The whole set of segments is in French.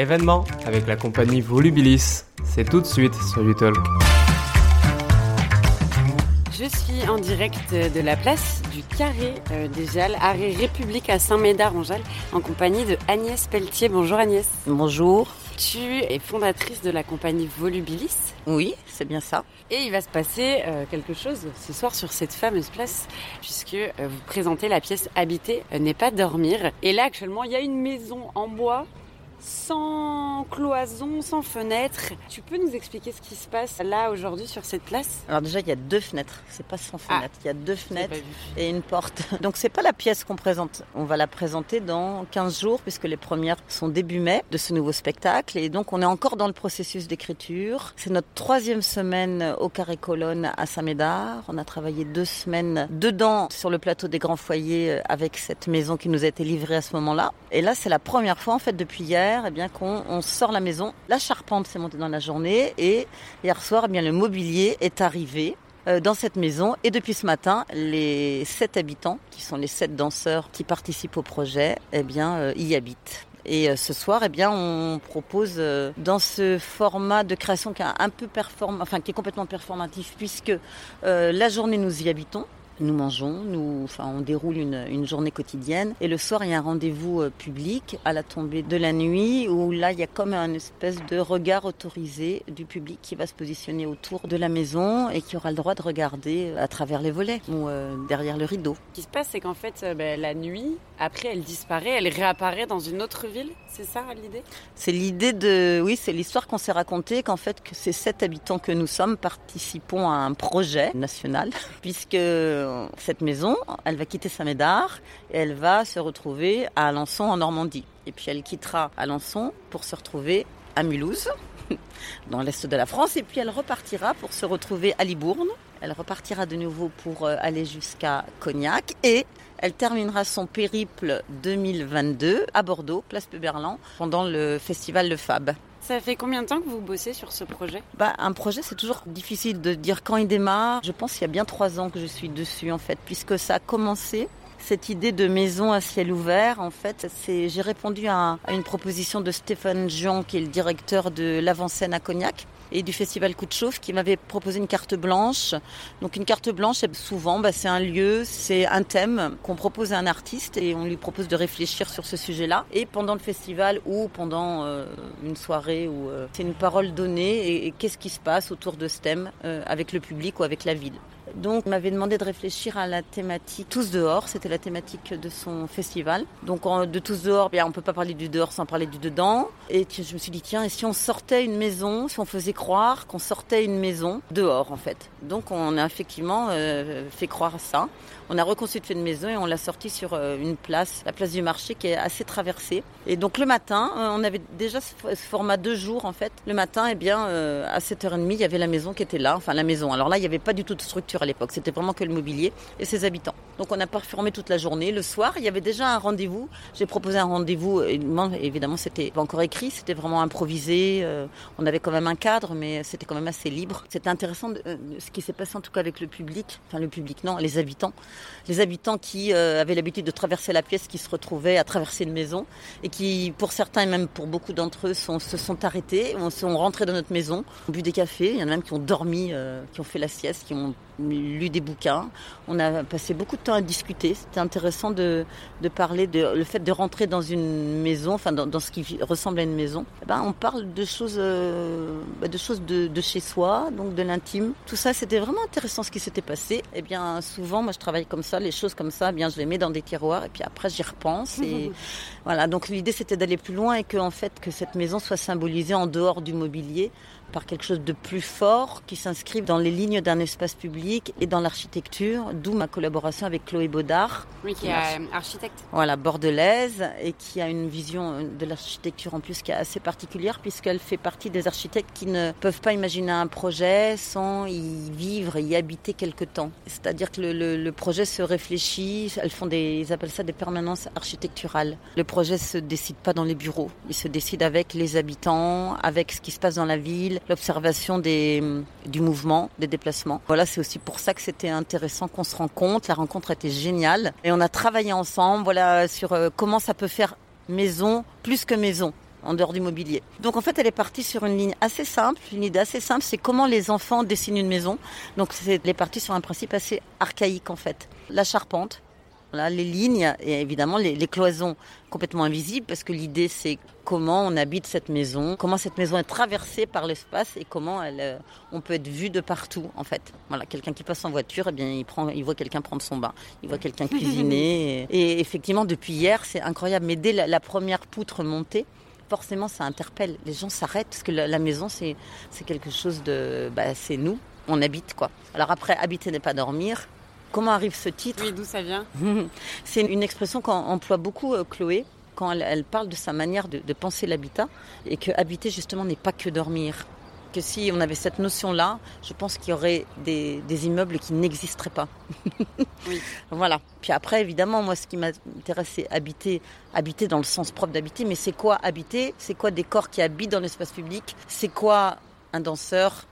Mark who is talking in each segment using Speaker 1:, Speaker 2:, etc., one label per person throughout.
Speaker 1: événement avec la compagnie Volubilis. C'est tout de suite sur YouTalk.
Speaker 2: Je suis en direct de la place du Carré euh, des Jalles, arrêt République à Saint-Médard en Jalles, en compagnie de Agnès Pelletier. Bonjour Agnès.
Speaker 3: Bonjour.
Speaker 2: Tu es fondatrice de la compagnie Volubilis.
Speaker 3: Oui, c'est bien ça.
Speaker 2: Et il va se passer euh, quelque chose ce soir sur cette fameuse place, puisque euh, vous présentez la pièce Habiter n'est pas dormir. Et là, actuellement, il y a une maison en bois sans cloison, sans fenêtre. Tu peux nous expliquer ce qui se passe là aujourd'hui sur cette place?
Speaker 3: Alors déjà, il y a deux fenêtres. C'est pas sans fenêtre. il y a deux fenêtres et une porte. Donc c'est pas la pièce qu'on présente. On va la présenter dans 15 jours puisque les premières sont début mai de ce nouveau spectacle et donc on est encore dans le processus d'écriture. C'est notre troisième semaine au Carré Colonne à Saint-Médard. On a travaillé deux semaines dedans sur le plateau des grands foyers euh, avec cette maison qui nous a été livrée à ce moment-là. Et là, c'est la première fois en fait depuis hier eh bien qu'on sort la maison. La charpente s'est montée dans la journée et hier soir, eh bien le mobilier est arrivé euh, dans cette maison. Et depuis ce matin, les sept habitants, qui sont les sept danseurs qui participent au projet, eh bien, euh, y habitent. Et euh, ce soir, eh bien, on propose dans ce format de création qui est un peu perform... enfin qui est complètement performatif, puisque la journée nous y habitons nous mangeons, nous, enfin, on déroule une, une, journée quotidienne. Et le soir, il y a un rendez-vous euh, public à la tombée de la nuit où là, il y a comme un espèce de regard autorisé du public qui va se positionner autour de la maison et qui aura le droit de regarder à travers les volets ou euh, derrière le rideau.
Speaker 2: Ce qui se passe, c'est qu'en fait, euh, ben, la nuit, après, elle disparaît, elle réapparaît dans une autre ville. C'est ça l'idée?
Speaker 3: C'est l'idée de, oui, c'est l'histoire qu'on s'est racontée qu'en fait, que ces sept habitants que nous sommes participons à un projet national puisque cette maison, elle va quitter Saint-Médard et elle va se retrouver à Alençon en Normandie. Et puis elle quittera Alençon pour se retrouver à Mulhouse, dans l'est de la France, et puis elle repartira pour se retrouver à Libourne. Elle repartira de nouveau pour euh, aller jusqu'à Cognac et elle terminera son périple 2022 à Bordeaux, place Péberlan, pendant le festival Le Fab.
Speaker 2: Ça fait combien de temps que vous bossez sur ce projet?
Speaker 3: Bah, Un projet, c'est toujours difficile de dire quand il démarre. Je pense qu'il y a bien trois ans que je suis dessus, en fait, puisque ça a commencé. Cette idée de maison à ciel ouvert, en fait, c'est j'ai répondu à, une proposition de Stéphane Jean, qui est le directeur de l'avant-scène à Cognac et du festival Coup de Chauffe, qui m'avait proposé une carte blanche. Donc une carte blanche, souvent, bah, c'est un lieu, c'est un thème qu'on propose à un artiste et on lui propose de réfléchir sur ce sujet-là. Et pendant le festival ou pendant euh, une soirée, où euh, c'est une parole donnée et, qu'est-ce qui se passe autour de ce thème euh, avec le public ou avec la ville. Donc, il m'avait demandé de réfléchir à la thématique Tous dehors. C'était la thématique de son festival. Donc, de Tous dehors, bien, on peut pas parler du dehors sans parler du dedans. Et je me suis dit, tiens, et si on sortait une maison, si on faisait croire qu'on sortait une maison dehors, en fait? Donc, on a effectivement euh, fait croire ça. On a reconstitué une maison et on l'a sortie sur euh, une place, la place du marché, qui est assez traversée. Et donc, le matin, euh, on avait déjà ce format deux jours, en fait. Le matin, eh bien, à 7h30, il y avait la maison qui était là. Enfin, la maison. Alors là, il n'y avait pas du tout de structure à l'époque. C'était vraiment que le mobilier et ses habitants. Donc on a performé toute la journée. Le soir, il y avait déjà un rendez-vous. J'ai proposé un rendez-vous. Évidemment, c'était pas encore écrit, c'était vraiment improvisé. Euh, on avait quand même un cadre, mais c'était quand même assez libre. C'était intéressant euh, ce qui s'est passé en tout cas avec le public. Enfin, le public, non, les habitants. Les habitants qui euh, avaient l'habitude de traverser la pièce, qui se retrouvaient à traverser une maison et qui, pour certains et même pour beaucoup d'entre eux, se sont arrêtés, sont rentrés dans notre maison, ont bu des cafés. Il y en a même qui ont dormi, qui ont fait la sieste, qui ont lu des bouquins. On a passé beaucoup de temps à discuter. C'était intéressant de, de, parler de le fait de rentrer dans une maison, enfin dans, ce qui ressemble à une maison. Eh ben, on parle de choses, euh, bah, de choses de, de, chez soi, donc de l'intime. Tout ça, c'était vraiment intéressant ce qui s'était passé. Et eh bien, souvent, moi, je travaille comme ça, les choses comme ça. Eh bien, je les mets dans des tiroirs et puis après, j'y repense. Et voilà. Donc, l'idée, c'était d'aller plus loin et que, en fait, que cette maison soit symbolisée en dehors du mobilier par quelque chose de plus fort qui s'inscrit dans les lignes d'un espace public et dans l'architecture, d'où ma collaboration avec Chloé Baudard.
Speaker 2: Oui, qui est euh, architecte.
Speaker 3: Voilà, bordelaise et qui a une vision euh, de l'architecture en plus qui est assez particulière puisqu'elle fait partie des architectes qui ne peuvent pas imaginer un projet sans y vivre y habiter quelque temps. C'est-à-dire que le, projet se réfléchit, elles font des, ils appellent ça des permanences architecturales. Le projet se décide pas dans les bureaux, il se décide avec les habitants, avec ce qui se passe dans la ville, l'observation des, du mouvement, des déplacements. Voilà, c'est aussi pour ça que c'était intéressant qu'on se rencontre. La rencontre était géniale et on a travaillé ensemble, voilà, sur euh, comment ça peut faire maison plus que maison. en dehors du mobilier. Donc en fait, elle est partie sur une ligne assez simple. Une idée assez simple, c'est comment les enfants dessinent une maison. Donc elle est partie sur un principe assez archaïque en fait. La charpente, les lignes et évidemment les, cloisons complètement invisibles parce que l'idée c'est comment on habite cette maison, comment cette maison est traversée par l'espace et comment elle, euh, on peut être vu de partout en fait. Voilà, quelqu'un qui passe en voiture, eh bien il prend, il voit quelqu'un prendre son bain, il voit quelqu'un cuisiner et, effectivement depuis hier c'est incroyable. Mais dès la, première poutre montée, forcément ça interpelle. Les gens s'arrêtent parce que la, maison c'est c'est quelque chose de, bah, c'est nous, on habite quoi. Alors après habiter n'est pas dormir. Comment arrive ce titre
Speaker 2: Oui, d'où ça vient
Speaker 3: C'est une expression qu'emploie beaucoup euh, Chloé quand elle, parle de sa manière de, penser l'habitat et que habiter justement n'est pas que dormir. Que si on avait cette notion-là, je pense qu'il y aurait des, immeubles qui n'existeraient pas.
Speaker 2: oui.
Speaker 3: Voilà. Puis après, évidemment, moi, ce qui m'intéresse, c'est habiter, habiter dans le sens propre d'habiter. Mais c'est quoi habiter? C'est quoi des corps qui habitent dans l'espace public? C'est quoi un danseur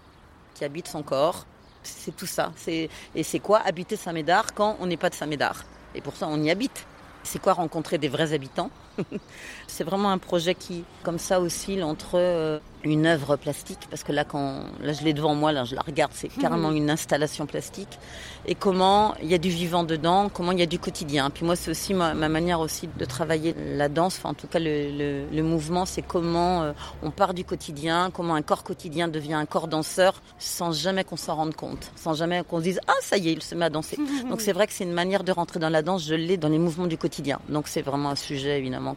Speaker 3: qui habite son corps? C'est tout ça. Et c'est quoi habiter Saint-Médard quand on n'est pas de Saint-Médard? Et pour ça, on y habite. C'est quoi rencontrer des vrais habitants? C'est vraiment un projet qui, comme ça, oscille entre euh, une œuvre plastique, parce que là, quand là, je l'ai devant moi, là, je la regarde, c'est carrément une installation plastique, et comment il y a du vivant dedans, comment il y a du quotidien. Puis moi, c'est aussi ma, manière aussi de travailler la danse, enfin, en tout cas, le, le, mouvement, c'est comment euh, on part du quotidien, comment un corps quotidien devient un corps danseur, sans jamais qu'on s'en rende compte, sans jamais qu'on se dise ah ça y est, il se met à danser. Donc c'est vrai que c'est une manière de rentrer dans la danse. Je l'ai dans les mouvements du quotidien. Donc c'est vraiment un sujet évidemment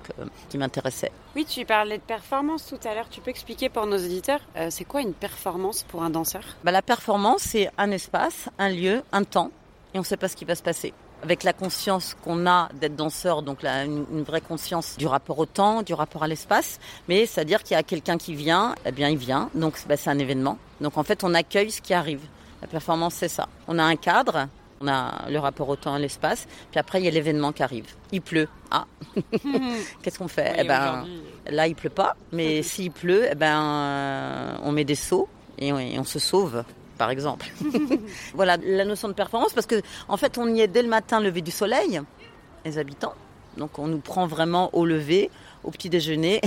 Speaker 3: qui m'intéressait.
Speaker 2: Oui, tu parlais de performance tout à l'heure. Tu peux expliquer pour nos auditeurs, euh, c'est quoi une performance pour un danseur?
Speaker 3: Bah, La performance, c'est un espace, un lieu, un temps, et on ne sait pas ce qui va se passer. Avec la conscience qu'on a d'être danseur, donc une, vraie conscience du rapport au temps, du rapport à l'espace, mais c'est-à-dire qu'il y a quelqu'un qui vient, eh bien il vient, donc bah, c'est un événement. Donc en fait, on accueille ce qui arrive. La performance, c'est ça. On a un cadre, on a le rapport au temps et l'espace. Puis après, il y a l'événement qui arrive. Il pleut. Ah, qu'est-ce qu'on fait? Eh ben, Là, il pleut pas. Mais s'il pleut, eh ben, euh, on met des seaux et on, se sauve par exemple. voilà la notion de performance, parce que en fait, on y est dès le matin, lever du soleil, les habitants. Donc, on nous prend vraiment au lever, au petit déjeuner,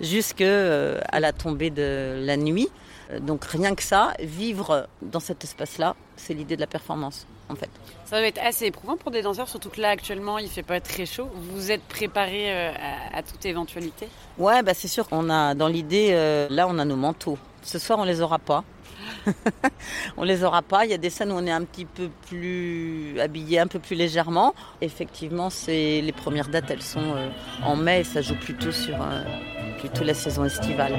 Speaker 3: jusqu'à euh, la tombée de la nuit. Euh, donc, rien que ça, vivre dans cet espace-là, c'est l'idée de la performance en fait.
Speaker 2: Ça doit être assez éprouvant pour des danseurs, surtout que là actuellement il fait pas très chaud. Vous êtes préparé euh, à, toute éventualité?
Speaker 3: Ouais, bah c'est sûr qu'on a dans l'idée, euh, là on a nos manteaux. Ce soir on les aura pas. on les aura pas. Il y a des scènes où on est un petit peu plus habillé, un peu plus légèrement. Effectivement, c'est les premières dates, elles sont euh, en mai. Et ça joue plutôt sur plutôt la saison estivale.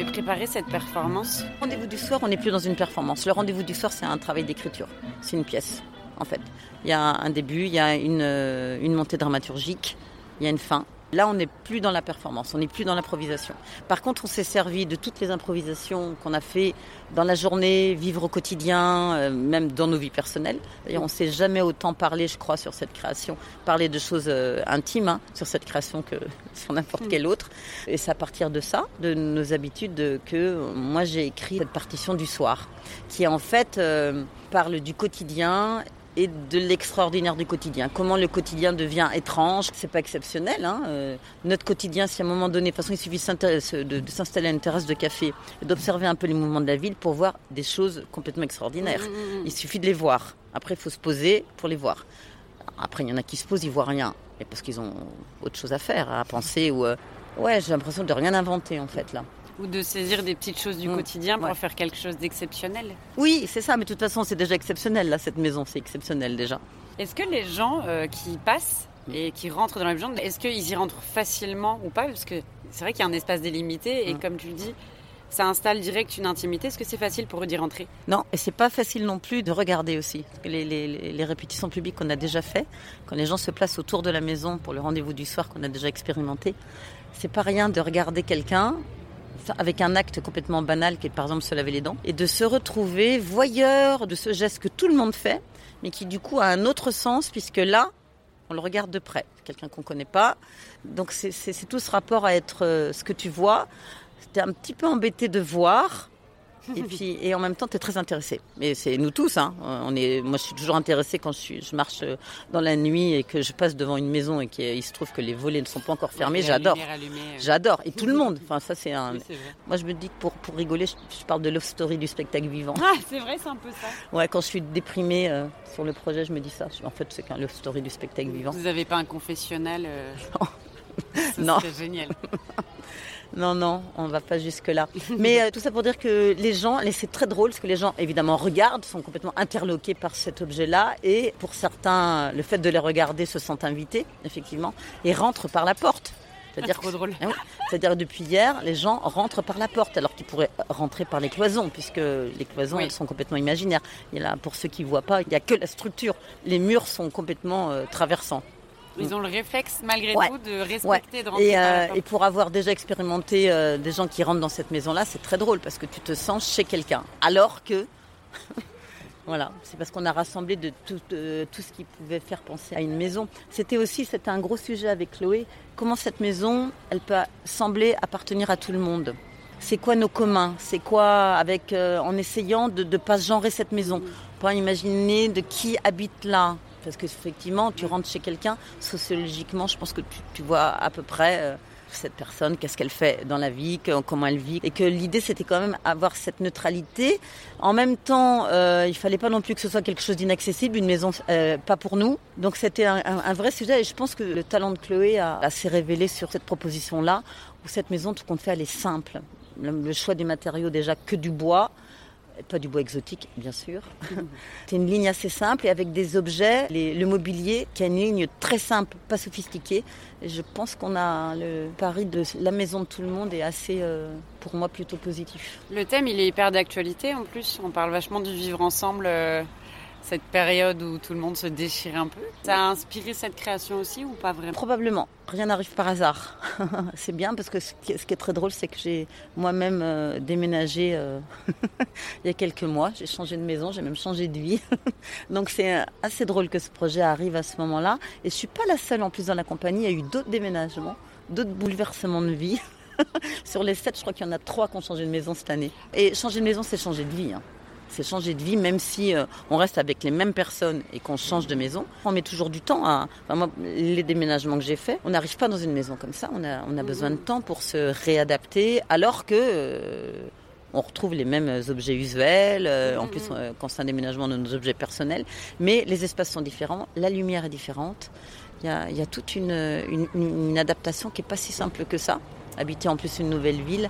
Speaker 2: Avez préparé cette performance
Speaker 3: Rendez-vous du soir, on n'est plus dans une performance. Le rendez-vous du soir, c'est un travail d'écriture. C'est une pièce, en fait. Il y a un début, il y a une, euh, une montée dramaturgique, il y a une fin. Là, on n'est plus dans la performance, on n'est plus dans l'improvisation. Par contre, on s'est servi de toutes les improvisations qu'on a fait dans la journée, vivre au quotidien, euh, même dans nos vies personnelles. D'ailleurs, on s'est jamais autant parlé, je crois, sur cette création, parler de choses euh, intimes hein, sur cette création que sur n'importe quelle autre. Et c'est à partir de ça, de nos habitudes, que moi j'ai écrit cette partition du soir, qui en fait euh, parle du quotidien et de l'extraordinaire du quotidien. Comment le quotidien devient étrange, c'est pas exceptionnel. Hein. Euh, notre quotidien, si à un moment donné, de toute façon, il suffit de, s'installer à une terrasse de café et d'observer un peu les mouvements de la ville pour voir des choses complètement extraordinaires. Mmh, mmh, mmh. Il suffit de les voir. Après, il faut se poser pour les voir. Après, il y en a qui se posent, ils voient rien, mais parce qu'ils ont autre chose à faire, à penser ou. Euh, ouais, j'ai l'impression de rien inventer en fait là
Speaker 2: ou de saisir des petites choses du mm. quotidien pour faire quelque chose d'exceptionnel.
Speaker 3: Oui, c'est ça, mais de toute façon, c'est déjà exceptionnel, là, cette maison, c'est exceptionnel déjà.
Speaker 2: Est-ce que les gens euh, qui passent et qui rentrent dans la maison, est-ce qu'ils y rentrent facilement ou pas? Parce que c'est vrai qu'il y a un espace délimité et mm. comme tu le dis, ça installe direct une intimité. Est-ce que c'est facile pour eux d'y rentrer?
Speaker 3: Non, et c'est pas facile non plus de regarder aussi. Les, les, les répétitions publiques qu'on a déjà fait, quand les gens se placent autour de la maison pour le rendez-vous du soir qu'on a déjà expérimenté, c'est pas rien de regarder quelqu'un avec un acte complètement banal qui est par exemple se laver les dents, et de se retrouver voyeur de ce geste que tout le monde fait, mais qui du coup a un autre sens, puisque là, on le regarde de près, quelqu'un qu'on ne connaît pas. Donc c'est tout ce rapport à être euh, ce que tu vois. C'était un petit peu embêté de voir, et puis et en même temps tu es très intéressé. Mais c'est nous tous hein. On est moi je suis toujours intéressée quand je suis je marche dans la nuit et que je passe devant une maison et qu'il se trouve que les volets ne sont pas encore fermés, j'adore. J'adore et tout le monde. Enfin ça c'est un Moi je me dis que pour pour rigoler, je, parle de love story du spectacle vivant.
Speaker 2: Ah, c'est vrai, c'est un peu ça.
Speaker 3: Ouais, quand je suis déprimée euh, sur le projet, je me dis ça. En fait, c'est qu'un love story du spectacle vivant.
Speaker 2: Vous n'avez pas un confessionnal euh...
Speaker 3: Non.
Speaker 2: C'est génial.
Speaker 3: Non, non, on va pas jusque-là. Mais euh, tout ça pour dire que les gens, c'est très drôle, parce que les gens, évidemment, regardent, sont complètement interloqués par cet objet-là, et pour certains, le fait de les regarder se sentent invités, effectivement, et rentrent par la porte.
Speaker 2: C'est-à-dire trop drôle.
Speaker 3: Ah C'est-à-dire depuis hier, les gens rentrent par la porte, alors qu'ils pourraient rentrer par les cloisons, puisque les cloisons, elles sont complètement imaginaires. Et là, pour ceux qui ne voient pas, il n'y a que la structure. Les murs sont complètement euh, traversants.
Speaker 2: Ils ont le réflexe malgré tout de respecter, de rentrer
Speaker 3: et,
Speaker 2: euh,
Speaker 3: et, pour avoir déjà expérimenté euh, des gens qui rentrent dans cette maison-là, c'est très drôle parce que tu te sens chez quelqu'un. Alors que, voilà, c'est parce qu'on a rassemblé de tout, tout ce qui pouvait faire penser à une maison. C'était aussi, c'était un gros sujet avec Chloé. Comment cette maison, elle peut sembler appartenir à tout le monde? C'est quoi nos communs? C'est quoi avec euh, en essayant de ne pas genrer cette maison, pas imaginer de qui habite là, parce qu'effectivement, tu rentres chez quelqu'un, sociologiquement, je pense que tu, vois à peu près euh, cette personne, qu'est-ce qu'elle fait dans la vie, comment elle vit. Et que l'idée, c'était quand même avoir cette neutralité. En même temps, euh, il fallait pas non plus que ce soit quelque chose d'inaccessible, une maison euh, pas pour nous. Donc c'était un, vrai sujet. Et je pense que le talent de Chloé a, assez révélé sur cette proposition-là, où cette maison, tout compte fait, elle est simple. le choix des matériaux, déjà que du bois pas du bois exotique, bien sûr. c'est une ligne assez simple et avec des objets, le mobilier, qui a une ligne très simple, pas sophistiquée. je pense qu'on a le pari de la maison de tout le monde est assez, euh, pour moi, plutôt positif.
Speaker 2: Le thème, il est hyper d'actualité en plus. On parle vachement du vivre ensemble. Euh, cette période où tout le monde se déchire un peu. Ça a inspiré cette création aussi ou pas vraiment?
Speaker 3: Probablement. Rien n'arrive par hasard. c'est bien parce que ce qui est très drôle, c'est que j'ai moi-même euh, déménagé euh, il y a quelques mois. J'ai changé de maison, j'ai même changé de vie. Donc c'est assez drôle que ce projet arrive à ce moment-là. Et je suis pas la seule en plus dans la compagnie. Il y a eu d'autres déménagements, d'autres bouleversements de vie. Sur les sept, je crois qu'il y en a trois qui ont changé de maison cette année. Et changer de maison, c'est changer de vie. Hein c'est changer de vie, même si euh, on reste avec les mêmes personnes et qu'on change de maison. On met toujours du temps à. Moi, les déménagements que j'ai faits, on n'arrive pas dans une maison comme ça. On a, on a besoin de temps pour se réadapter, alors que. Euh, on retrouve les mêmes objets usuels, euh, en plus quand c'est un déménagement, a nos objets personnels, mais les espaces sont différents, la lumière est différente, il y a, y a toute une, une, une, adaptation qui n'est pas si simple que ça, habiter en plus une nouvelle ville.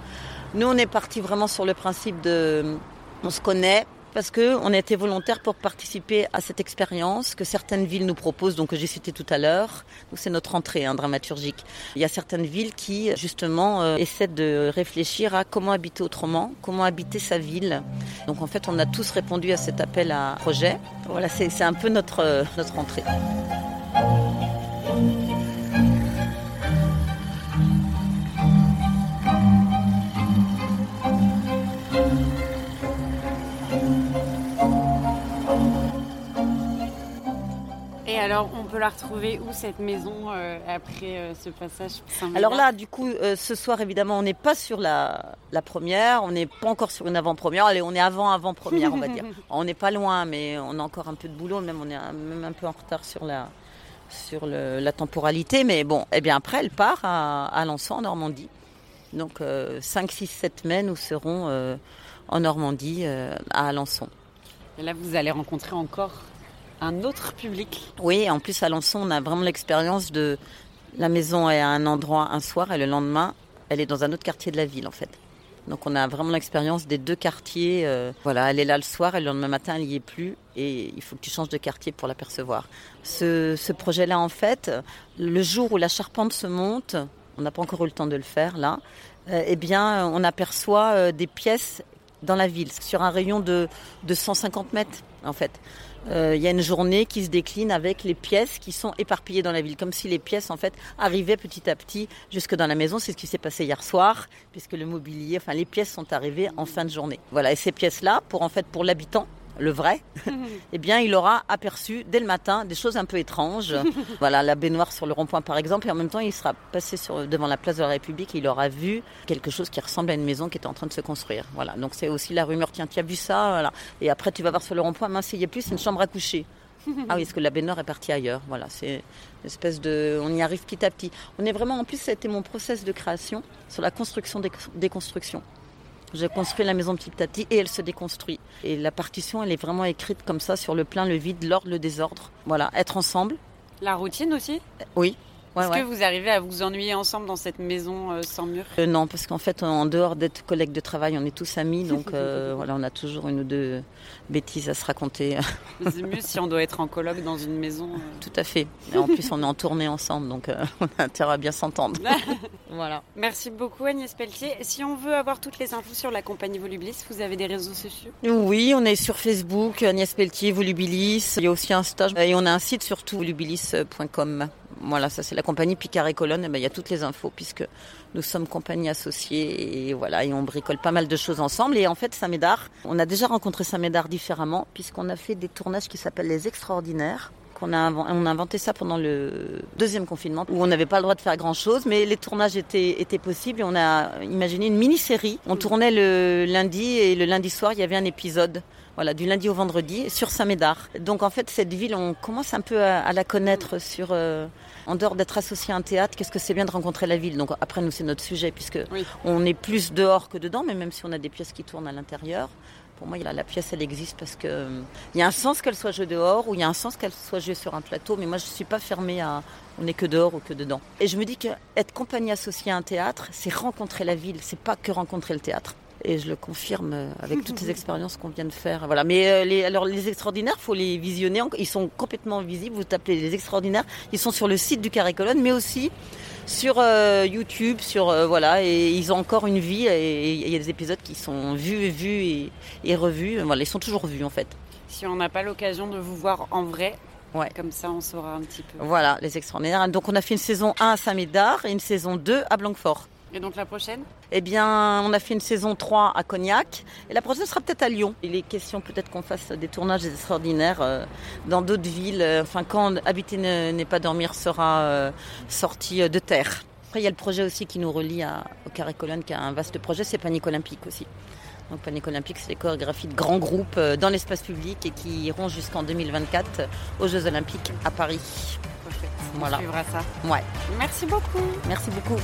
Speaker 3: Nous, on est parti vraiment sur le principe de on se connaît parce qu'on a été volontaire pour participer à cette expérience que certaines villes nous proposent, donc que j'ai cité tout à l'heure. C'est notre entrée hein, dramaturgique. Il y a certaines villes qui, justement, euh, essaient de réfléchir à comment habiter autrement, comment habiter sa ville. Donc en fait, on a tous répondu à cet appel à projet. Voilà, c'est un peu notre, euh, notre entrée.
Speaker 2: Alors, on peut la retrouver où cette maison euh, après euh, ce passage
Speaker 3: Alors là, du coup, euh, ce soir, évidemment, on n'est pas sur la, première, on n'est pas encore sur une avant-première. Allez, on est avant-avant-première, on va dire. on n'est pas loin, mais on a encore un peu de boulot, même on est même un peu en retard sur la sur la temporalité. Mais bon, eh bien après, elle part à, à Alençon, en Normandie. Donc 5, 6, 7 mai, nous serons en Normandie, à Alençon.
Speaker 2: Et là, vous allez rencontrer encore un autre public.
Speaker 3: Oui, en plus à Alençon, on a vraiment l'expérience de la maison est à un endroit un soir et le lendemain, elle est dans un autre quartier de la ville en fait. Donc on a vraiment l'expérience des deux quartiers. Euh, voilà, elle est là le soir et le lendemain matin, elle n'y est plus et il faut que tu changes de quartier pour l'apercevoir. Ce, projet-là, en fait, le jour où la charpente se monte, on n'a pas encore eu le temps de le faire là, euh, eh bien, on aperçoit euh, des pièces dans la ville, sur un rayon de 150 mètres en fait. Euh, il y a une journée qui se décline avec les pièces qui sont éparpillées dans la ville, comme si les pièces en fait arrivaient petit à petit jusque dans la maison. C'est ce qui s'est passé hier soir, puisque le mobilier, enfin les pièces sont arrivées en fin de journée. Voilà, et ces pièces-là, pour en fait pour l'habitant, le vrai, eh bien, il aura aperçu dès le matin des choses un peu étranges. voilà, la baignoire sur le rond-point, par exemple, et en même temps, il sera passé sur, devant la place de la République et il aura vu quelque chose qui ressemble à une maison qui est en train de se construire. Voilà, donc c'est aussi la rumeur, tiens, tu as vu ça voilà. Et après, tu vas voir sur le rond-point, mince, il n'y a plus, c'est une chambre à coucher. Ah oui, parce que la baignoire est partie ailleurs. Voilà, c'est une espèce de. On y arrive petit à petit. On est vraiment. En plus, ça a été mon process de création sur la construction des, des constructions. J'ai construit la maison petit à petit et elle se déconstruit. Et la partition, elle est vraiment écrite comme ça sur le plein, le vide, l'ordre, le désordre. Voilà, être ensemble.
Speaker 2: La routine aussi?
Speaker 3: Oui,
Speaker 2: est-ce que vous arrivez à vous ennuyer ensemble dans cette maison euh, sans mur?
Speaker 3: Euh, Non, parce qu'en fait, en dehors d'être collègues de travail, on est tous amis, donc euh, voilà, on a toujours une ou deux bêtises à se raconter.
Speaker 2: C'est mieux si on doit être en colloque dans une maison.
Speaker 3: Tout à fait. Et en plus, on est en tournée ensemble, donc on a intérêt à bien s'entendre.
Speaker 2: voilà. Merci beaucoup Agnès Pelletier. Si on veut avoir toutes les infos sur la compagnie Volubilis, vous avez des réseaux sociaux?
Speaker 3: Oui, on est sur Facebook, Agnès Pelletier, Volubilis. Il y a aussi un stage et on a un site surtout, volubilis.com. Voilà, ça c'est la compagnie Picard et Colonne. Eh ben, il y a toutes les infos puisque nous sommes compagnie associée et voilà, et on bricole pas mal de choses ensemble. Et en fait, Samédard, on a déjà rencontré Samédard différemment puisqu'on a fait des tournages qui s'appellent Les Extraordinaires. On a, on a inventé ça pendant le deuxième confinement où on n'avait pas le droit de faire grand chose, mais les tournages étaient, étaient possibles et on a imaginé une mini-série. On tournait le lundi et le lundi soir, il y avait un épisode voilà, du lundi au vendredi sur Saint-Médard. Donc en fait, cette ville, on commence un peu à, la connaître sur, euh, en dehors d'être associé à un théâtre, qu'est-ce que c'est bien de rencontrer la ville. Donc après, nous, c'est notre sujet, puisque on est plus dehors que dedans, mais même si on a des pièces qui tournent à l'intérieur, pour moi, la pièce, elle existe parce que euh, il y a un sens qu'elle soit jouée dehors ou il y a un sens qu'elle soit jouée sur un plateau. Mais moi, je ne suis pas fermée à on n'est que dehors ou que dedans. Et je me dis que être compagnie associée à un théâtre, c'est rencontrer la ville. C'est pas que rencontrer le théâtre et je le confirme avec toutes les expériences qu'on vient de faire. Voilà. Mais euh, les, alors les extraordinaires, faut les visionner. Ils sont complètement visibles. Vous tapez les extraordinaires. Ils sont sur le site du Carré Colonne, mais aussi sur euh, YouTube, sur euh, voilà, et ils ont encore une vie. Et il y a des épisodes qui sont vus, vus et, et revus. Voilà, ils sont toujours vus en fait.
Speaker 2: Si on n'a pas l'occasion de vous voir en vrai,
Speaker 3: Ouais.
Speaker 2: Comme ça, on saura un petit peu.
Speaker 3: Voilà, les extraordinaires. Donc, on a fait une saison 1 à Saint-Médard et une saison 2 à Blanquefort.
Speaker 2: Et donc la prochaine?
Speaker 3: Eh bien, on a fait une saison 3 à Cognac. Et la prochaine sera peut-être à Lyon. Il est question peut-être qu'on fasse des tournages extraordinaires euh, dans d'autres villes. Enfin, quand Habiter n'est pas dormir sera euh, sorti euh, de terre. Après, il y a le projet aussi qui nous relie à, au Carré Colonne, qui a un vaste projet, c'est Panique Olympique aussi. Donc Panique Olympique, c'est les chorégraphies de grands groupes dans l'espace public et qui iront jusqu'en 2024 aux Jeux Olympiques à Paris.
Speaker 2: Parfait. On voilà. suivra ça.
Speaker 3: Ouais.
Speaker 2: Merci beaucoup.
Speaker 3: Merci beaucoup.